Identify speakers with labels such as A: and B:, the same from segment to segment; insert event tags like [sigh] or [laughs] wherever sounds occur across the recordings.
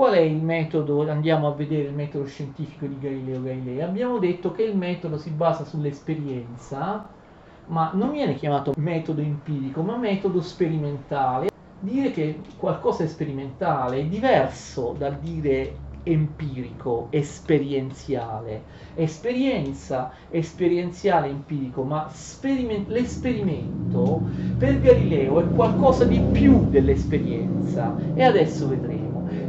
A: Qual è il metodo? Andiamo a vedere il metodo scientifico di Galileo Galilei. Abbiamo detto che il metodo si basa sull'esperienza, ma non viene chiamato metodo empirico, ma metodo sperimentale. Dire che qualcosa è sperimentale è diverso dal dire empirico, esperienziale. Esperienza, esperienziale, empirico, ma speriment- l'esperimento per Galileo è qualcosa di più dell'esperienza e adesso vedremo.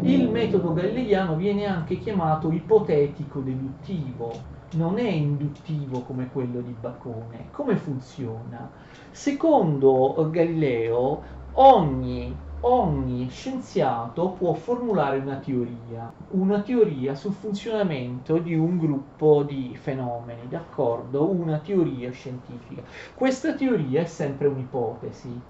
A: Il metodo galileiano viene anche chiamato ipotetico-deduttivo, non è induttivo come quello di Bacone. Come funziona? Secondo Galileo, ogni ogni scienziato può formulare una teoria, una teoria sul funzionamento di un gruppo di fenomeni, d'accordo? Una teoria scientifica. Questa teoria è sempre un'ipotesi.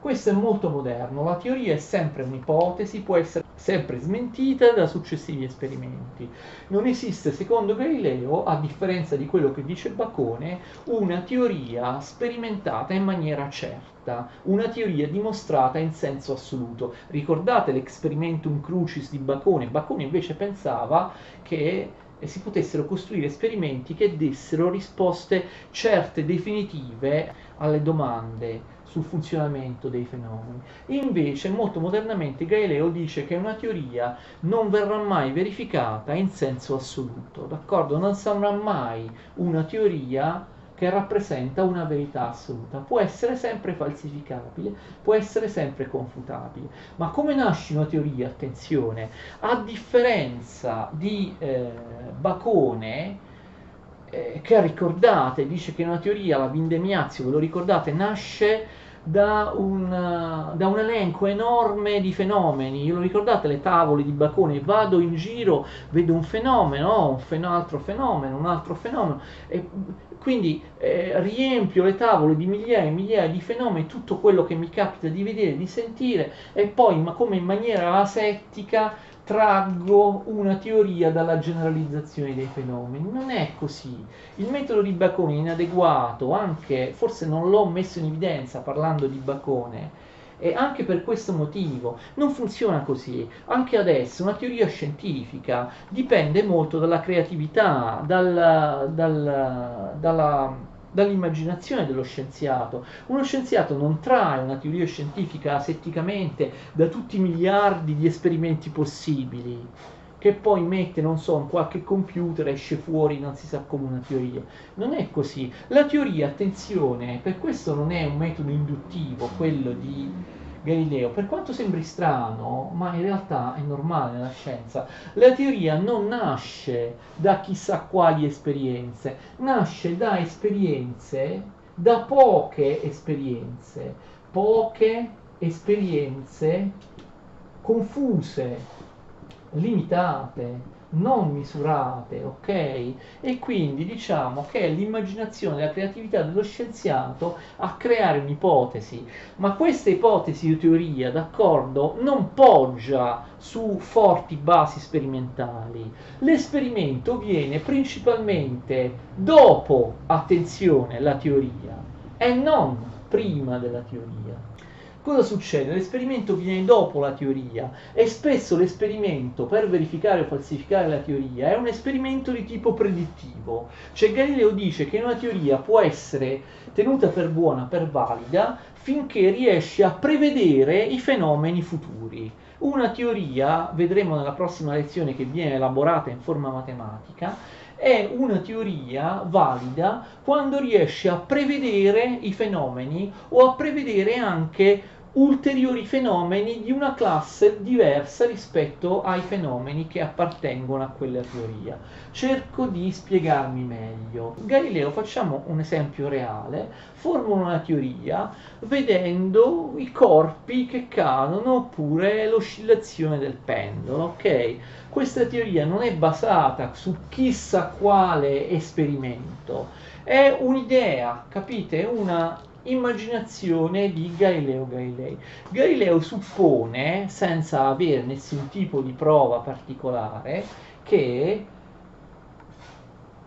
A: Questo è molto moderno, la teoria è sempre un'ipotesi, può essere sempre smentita da successivi esperimenti. Non esiste, secondo Galileo, a differenza di quello che dice Bacone, una teoria sperimentata in maniera certa, una teoria dimostrata in senso assoluto. Ricordate l'experimentum crucis di Bacone? Bacone invece pensava che si potessero costruire esperimenti che dessero risposte certe, definitive alle domande sul funzionamento dei fenomeni. Invece, molto modernamente, Galileo dice che una teoria non verrà mai verificata in senso assoluto, d'accordo? Non sarà mai una teoria che rappresenta una verità assoluta. Può essere sempre falsificabile, può essere sempre confutabile. Ma come nasce una teoria? Attenzione, a differenza di eh, Bacone, eh, che ricordate, dice che una teoria, la Vindemiazio, ve lo ricordate, nasce da un, da un, elenco enorme di fenomeni. Io lo ricordate le tavole di Bacone? Vado in giro, vedo un fenomeno, un fen- altro fenomeno, un altro fenomeno, e quindi eh, riempio le tavole di migliaia e migliaia di fenomeni, tutto quello che mi capita di vedere, di sentire, e poi, ma come in maniera asettica, traggo una teoria dalla generalizzazione dei fenomeni. Non è così. Il metodo di Bacone è inadeguato, anche, forse non l'ho messo in evidenza parlando di Bacone, e anche per questo motivo non funziona così. Anche adesso una teoria scientifica dipende molto dalla creatività, dal, dal, dalla dall'immaginazione dello scienziato. Uno scienziato non trae una teoria scientifica asetticamente da tutti i miliardi di esperimenti possibili, che poi mette, non so, in qualche computer, esce fuori, non si sa come una teoria. Non è così. La teoria, attenzione, per questo non è un metodo induttivo, quello di Galileo, per quanto sembri strano, ma in realtà è normale nella scienza, la teoria non nasce da chissà quali esperienze, nasce da esperienze, da poche esperienze, poche esperienze confuse, limitate, non misurate, ok? E quindi diciamo che è l'immaginazione, la creatività dello scienziato a creare un'ipotesi, ma questa ipotesi o teoria, d'accordo, non poggia su forti basi sperimentali. L'esperimento viene principalmente dopo, attenzione, la teoria e non prima della teoria. Cosa succede? L'esperimento viene dopo la teoria e spesso l'esperimento per verificare o falsificare la teoria è un esperimento di tipo predittivo. Cioè Galileo dice che una teoria può essere tenuta per buona, per valida, finché riesce a prevedere i fenomeni futuri. Una teoria, vedremo nella prossima lezione che viene elaborata in forma matematica, è una teoria valida quando riesce a prevedere i fenomeni o a prevedere anche ulteriori fenomeni di una classe diversa rispetto ai fenomeni che appartengono a quella teoria. Cerco di spiegarmi meglio. Galileo, facciamo un esempio reale, formula una teoria vedendo i corpi che cadono oppure l'oscillazione del pendolo, ok? Questa teoria non è basata su chissà quale esperimento, è un'idea, capite? Una immaginazione di Galileo Galilei. Galileo suppone, senza avere nessun tipo di prova particolare, che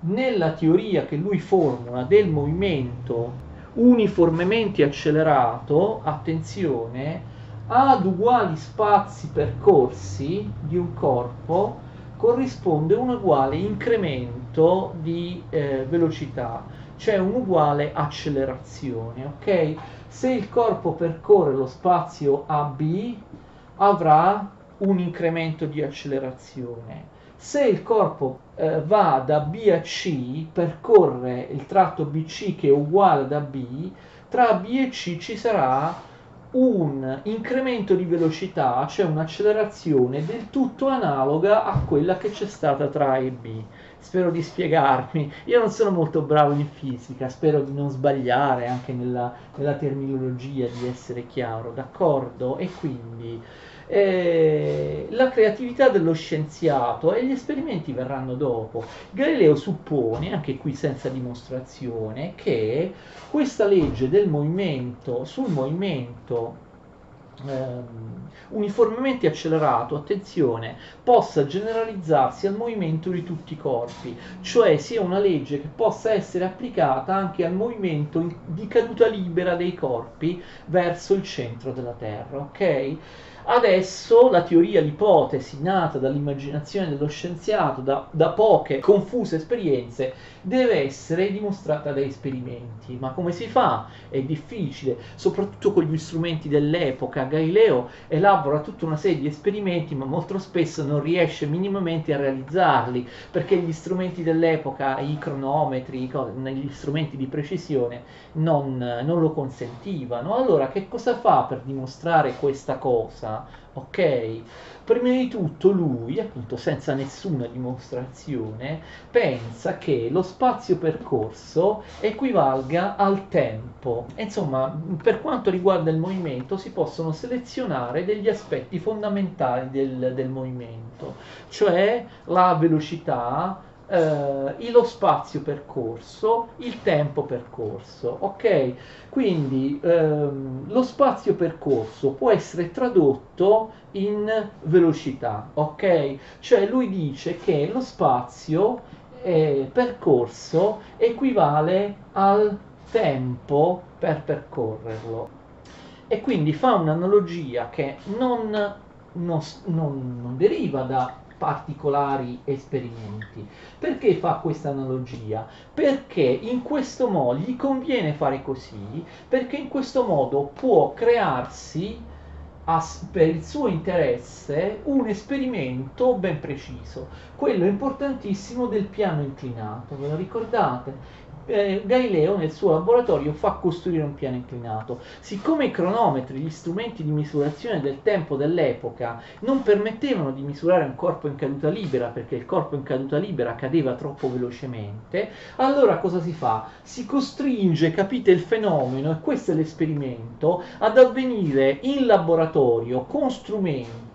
A: nella teoria che lui formula del movimento uniformemente accelerato, attenzione, ad uguali spazi percorsi di un corpo corrisponde un uguale incremento di eh, velocità, cioè un'uguale accelerazione, ok? Se il corpo percorre lo spazio AB avrà un incremento di accelerazione. Se il corpo eh, va da B a C, percorre il tratto BC che è uguale da B, tra B e C ci sarà un incremento di velocità, cioè un'accelerazione del tutto analoga a quella che c'è stata tra A e B. Spero di spiegarmi. Io non sono molto bravo in fisica, spero di non sbagliare anche nella, nella terminologia, di essere chiaro, d'accordo? E quindi eh, la creatività dello scienziato e gli esperimenti verranno dopo. Galileo suppone, anche qui senza dimostrazione, che questa legge del movimento sul movimento ehm, uniformemente accelerato, attenzione, possa generalizzarsi al movimento di tutti i corpi, cioè sia una legge che possa essere applicata anche al movimento di caduta libera dei corpi verso il centro della Terra, ok? Adesso la teoria, l'ipotesi nata dall'immaginazione dello scienziato, da, da, poche confuse esperienze, deve essere dimostrata da esperimenti. Ma come si fa? È difficile, soprattutto con gli strumenti dell'epoca. Galileo elabora tutta una serie di esperimenti, ma molto spesso non riesce minimamente a realizzarli, perché gli strumenti dell'epoca, i cronometri, gli strumenti di precisione, non, non lo consentivano. Allora, che cosa fa per dimostrare questa cosa? Ok? Prima di tutto lui, appunto senza nessuna dimostrazione, pensa che lo spazio percorso equivalga al tempo. Insomma, per quanto riguarda il movimento, si possono selezionare degli aspetti fondamentali del, del movimento, cioè la velocità, eh, lo spazio percorso, il tempo percorso, ok? Quindi ehm, lo spazio percorso può essere tradotto in velocità, ok? Cioè lui dice che lo spazio eh, percorso equivale al tempo per percorrerlo. E quindi fa un'analogia che non, non, non, non deriva da particolari esperimenti. Perché fa questa analogia? Perché in questo modo gli conviene fare così, perché in questo modo può crearsi per il suo interesse un esperimento ben preciso, quello importantissimo del piano inclinato, ve lo ricordate? Eh, Galileo nel suo laboratorio fa costruire un piano inclinato. Siccome i cronometri, gli strumenti di misurazione del tempo dell'epoca non permettevano di misurare un corpo in caduta libera perché il corpo in caduta libera cadeva troppo velocemente, allora cosa si fa? Si costringe, capite il fenomeno, e questo è l'esperimento, ad avvenire in laboratorio con strumenti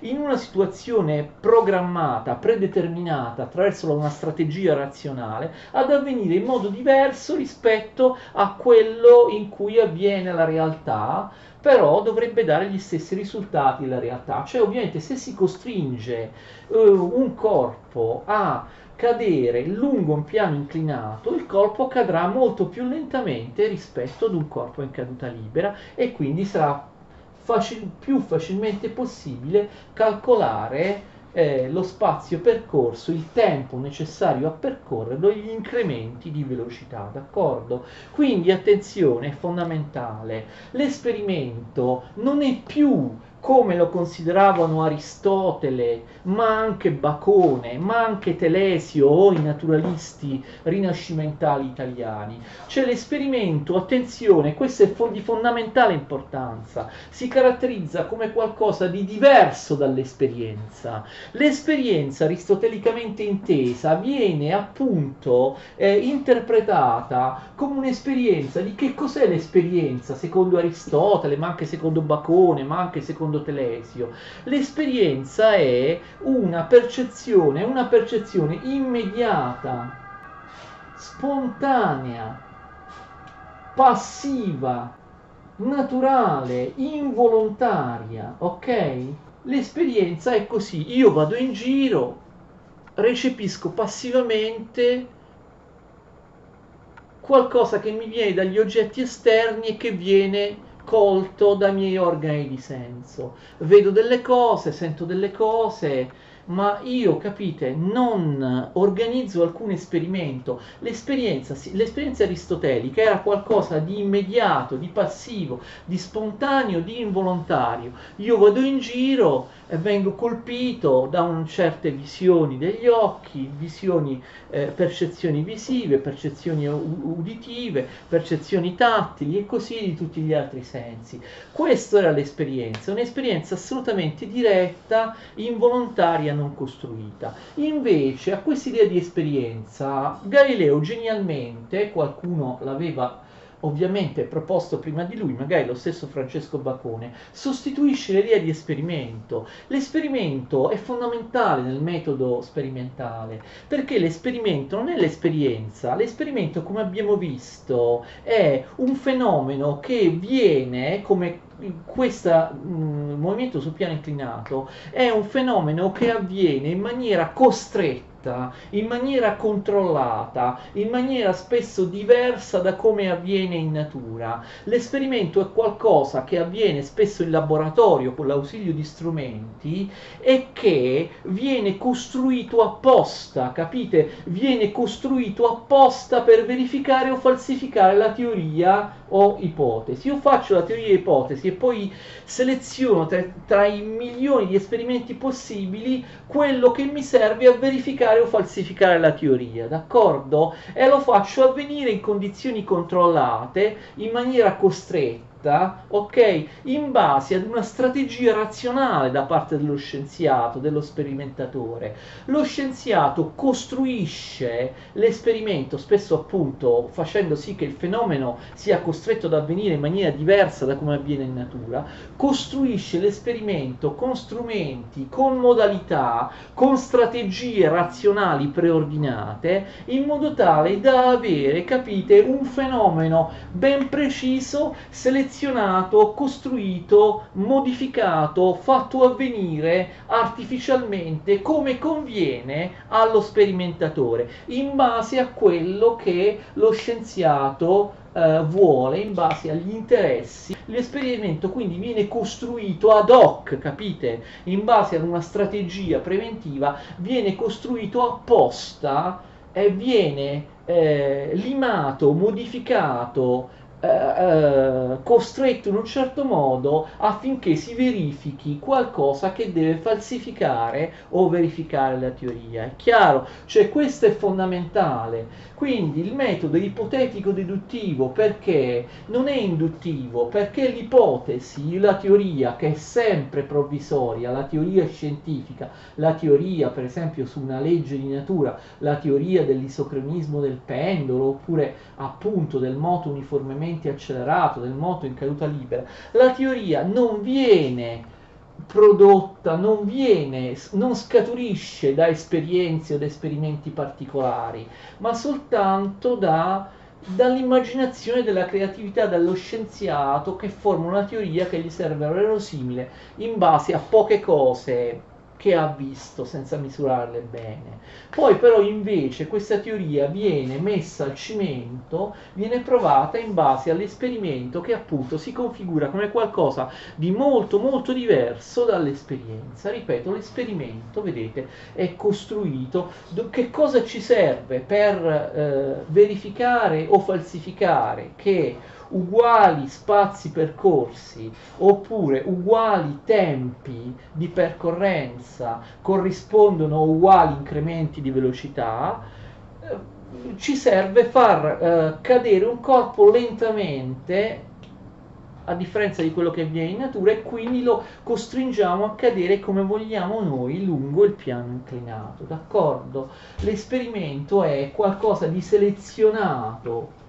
A: in una situazione programmata, predeterminata attraverso una strategia razionale, ad avvenire in modo diverso rispetto a quello in cui avviene la realtà, però dovrebbe dare gli stessi risultati la realtà. Cioè ovviamente se si costringe uh, un corpo a cadere lungo un piano inclinato, il corpo cadrà molto più lentamente rispetto ad un corpo in caduta libera e quindi sarà facil- più facilmente possibile calcolare eh, lo spazio percorso, il tempo necessario a percorrerlo gli incrementi di velocità, d'accordo? Quindi attenzione, è fondamentale, l'esperimento non è più come lo consideravano Aristotele, ma anche Bacone, ma anche Telesio o i naturalisti rinascimentali italiani. Cioè l'esperimento, attenzione, questo è di fondamentale importanza, si caratterizza come qualcosa di diverso dall'esperienza. L'esperienza aristotelicamente intesa viene appunto eh, interpretata come un'esperienza di che cos'è l'esperienza secondo Aristotele, ma anche secondo Bacone, ma anche secondo secondo Telesio. L'esperienza è una percezione, una percezione immediata, spontanea, passiva, naturale, involontaria, ok? L'esperienza è così, io vado in giro, recepisco passivamente qualcosa che mi viene dagli oggetti esterni e che viene colto dai miei organi di senso. Vedo delle cose, sento delle cose, ma io, capite, non organizzo alcun esperimento. L'esperienza, l'esperienza aristotelica era qualcosa di immediato, di passivo, di spontaneo, di involontario. Io vado in giro e vengo colpito da un certe visioni degli occhi, visioni, eh, percezioni visive, percezioni uditive, percezioni tattili e così di tutti gli altri sensi. Questa era l'esperienza, un'esperienza assolutamente diretta, involontaria, non costruita. Invece a questa idea di esperienza Galileo genialmente, qualcuno l'aveva ovviamente proposto prima di lui, magari lo stesso Francesco Bacone, sostituisce l'idea di esperimento. L'esperimento è fondamentale nel metodo sperimentale, perché l'esperimento non è l'esperienza, l'esperimento come abbiamo visto è un fenomeno che viene come questo mm, movimento sul piano inclinato è un fenomeno che avviene in maniera costretta in maniera controllata, in maniera spesso diversa da come avviene in natura. L'esperimento è qualcosa che avviene spesso in laboratorio con l'ausilio di strumenti e che viene costruito apposta, capite? Viene costruito apposta per verificare o falsificare la teoria o ipotesi. Io faccio la teoria e ipotesi e poi seleziono tra, tra, i milioni di esperimenti possibili quello che mi serve a verificare o falsificare la teoria, d'accordo? E lo faccio avvenire in condizioni controllate, in maniera costretta fatta, ok, in base ad una strategia razionale da parte dello scienziato, dello sperimentatore. Lo scienziato costruisce l'esperimento, spesso appunto facendo sì che il fenomeno sia costretto ad avvenire in maniera diversa da come avviene in natura, costruisce l'esperimento con strumenti, con modalità, con strategie razionali preordinate, in modo tale da avere, capite, un fenomeno ben preciso, selezionato selezionato, costruito, modificato, fatto avvenire artificialmente come conviene allo sperimentatore, in base a quello che lo scienziato eh, vuole, in base agli interessi. L'esperimento quindi viene costruito ad hoc, capite? In base ad una strategia preventiva, viene costruito apposta e viene eh, limato, modificato, eh, eh, costretto in un certo modo affinché si verifichi qualcosa che deve falsificare o verificare la teoria. È chiaro? Cioè questo è fondamentale. Quindi il metodo ipotetico deduttivo perché non è induttivo, perché l'ipotesi, la teoria che è sempre provvisoria, la teoria scientifica, la teoria per esempio su una legge di natura, la teoria dell'isocronismo del pendolo oppure appunto del moto uniformemente movimenti accelerato del moto in caduta libera, la teoria non viene prodotta, non viene, non scaturisce da esperienze o da esperimenti particolari, ma soltanto da, dall'immaginazione della creatività dello scienziato che forma una teoria che gli serve verosimile in base a poche cose che ha visto senza misurarle bene. Poi però invece questa teoria viene messa al cimento, viene provata in base all'esperimento che appunto si configura come qualcosa di molto molto diverso dall'esperienza. Ripeto, l'esperimento, vedete, è costruito. Che cosa ci serve per eh, verificare o falsificare che uguali spazi percorsi oppure uguali tempi di percorrenza corrispondono a uguali incrementi di velocità, eh, ci serve far eh, cadere un corpo lentamente a differenza di quello che avviene in natura e quindi lo costringiamo a cadere come vogliamo noi lungo il piano inclinato, d'accordo? L'esperimento è qualcosa di selezionato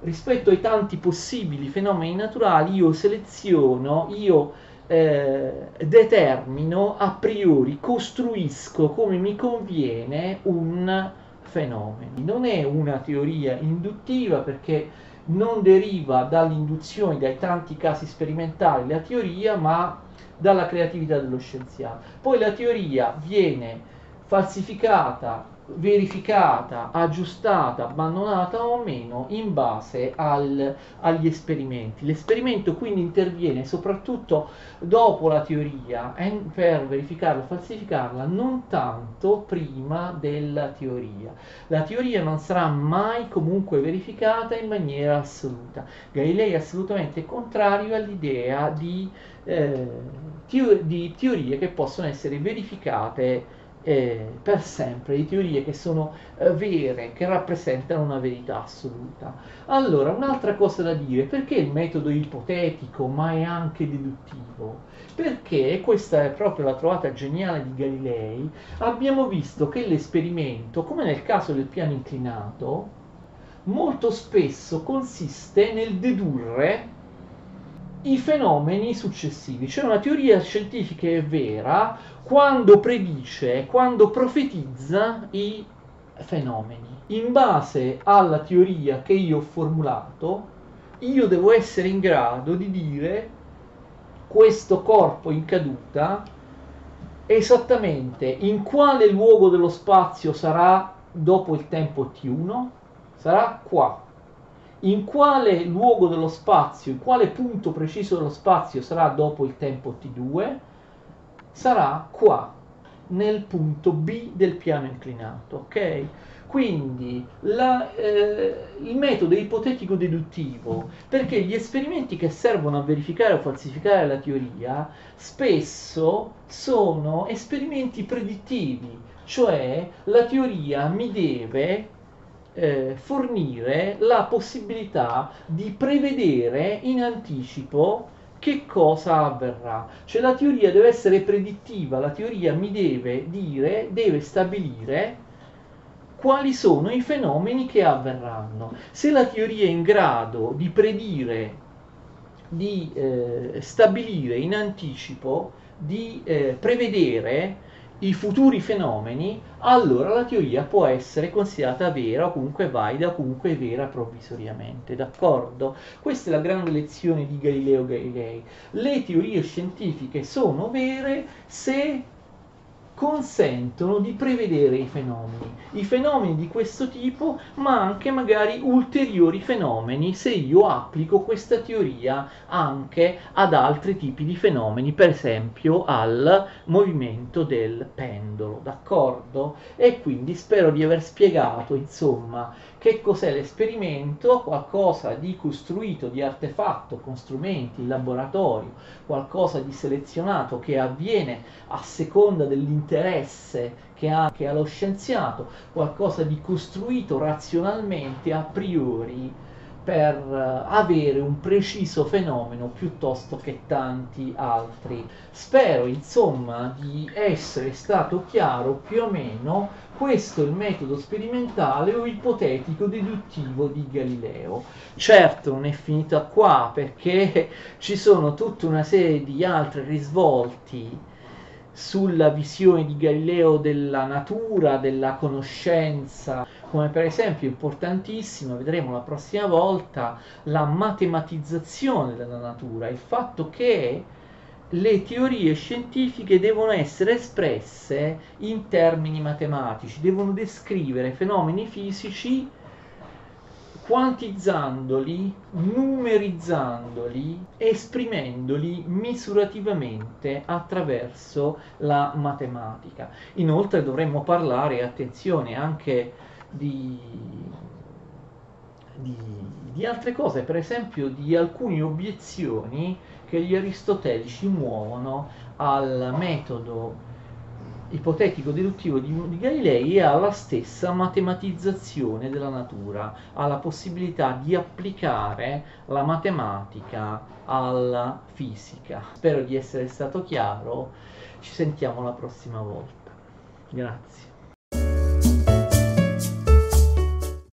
A: rispetto ai tanti possibili fenomeni naturali io seleziono, io eh, determino a priori, costruisco come mi conviene un fenomeno. Non è una teoria induttiva perché non deriva dall'induzione, dai tanti casi sperimentali la teoria, ma dalla creatività dello scienziato. Poi la teoria viene falsificata verificata, aggiustata, abbandonata o meno in base al, agli esperimenti. L'esperimento quindi interviene soprattutto dopo la teoria eh, per verificarla falsificarla, non tanto prima della teoria. La teoria non sarà mai comunque verificata in maniera assoluta. Galilei è assolutamente contrario all'idea di, eh, teo- di teorie che possono essere verificate eh, per sempre, di teorie che sono eh, vere, che rappresentano una verità assoluta. Allora, un'altra cosa da dire, perché il metodo ipotetico ma è anche deduttivo? Perché, questa è proprio la trovata geniale di Galilei, abbiamo visto che l'esperimento, come nel caso del piano inclinato, molto spesso consiste nel dedurre i fenomeni successivi, cioè una teoria scientifica è vera quando predice, quando profetizza i fenomeni. In base alla teoria che io ho formulato, io devo essere in grado di dire questo corpo in caduta esattamente in quale luogo dello spazio sarà dopo il tempo t1? Sarà qua in quale luogo dello spazio, in quale punto preciso dello spazio sarà dopo il tempo t2, sarà qua, nel punto B del piano inclinato, ok? Quindi la, eh, il metodo ipotetico deduttivo, perché gli esperimenti che servono a verificare o falsificare la teoria spesso sono esperimenti predittivi, cioè la teoria mi deve eh, fornire la possibilità di prevedere in anticipo che cosa avverrà. Cioè la teoria deve essere predittiva, la teoria mi deve dire, deve stabilire quali sono i fenomeni che avverranno. Se la teoria è in grado di predire, di eh, stabilire in anticipo, di eh, prevedere i futuri fenomeni, allora la teoria può essere considerata vera o comunque valida o comunque vera provvisoriamente, d'accordo? Questa è la grande lezione di Galileo Galilei. Le teorie scientifiche sono vere se consentono di prevedere i fenomeni, i fenomeni di questo tipo, ma anche magari ulteriori fenomeni se io applico questa teoria anche ad altri tipi di fenomeni, per esempio al movimento del pendolo, d'accordo? E quindi spero di aver spiegato, insomma, che cos'è l'esperimento? Qualcosa di costruito, di artefatto con strumenti in laboratorio, qualcosa di selezionato che avviene a seconda dell'interesse che ha, che ha lo scienziato, qualcosa di costruito razionalmente a priori per eh, avere un preciso fenomeno piuttosto che tanti altri. Spero insomma di essere stato chiaro più o meno questo è il metodo sperimentale o ipotetico deduttivo di Galileo. Certo non è finita qua perché [laughs] ci sono tutta una serie di altri risvolti sulla visione di Galileo della natura, della conoscenza, come per esempio importantissimo, vedremo la prossima volta, la matematizzazione della natura, il fatto che le teorie scientifiche devono essere espresse in termini matematici, devono descrivere fenomeni fisici quantizzandoli, numerizzandoli, esprimendoli misurativamente attraverso la matematica. Inoltre dovremmo parlare, attenzione, anche di, di, di altre cose, per esempio di alcune obiezioni che gli aristotelici muovono al metodo ipotetico deduttivo di, di, Galilei e alla stessa matematizzazione della natura, alla possibilità di applicare la matematica alla fisica. Spero di essere stato chiaro, ci sentiamo la prossima volta. Grazie.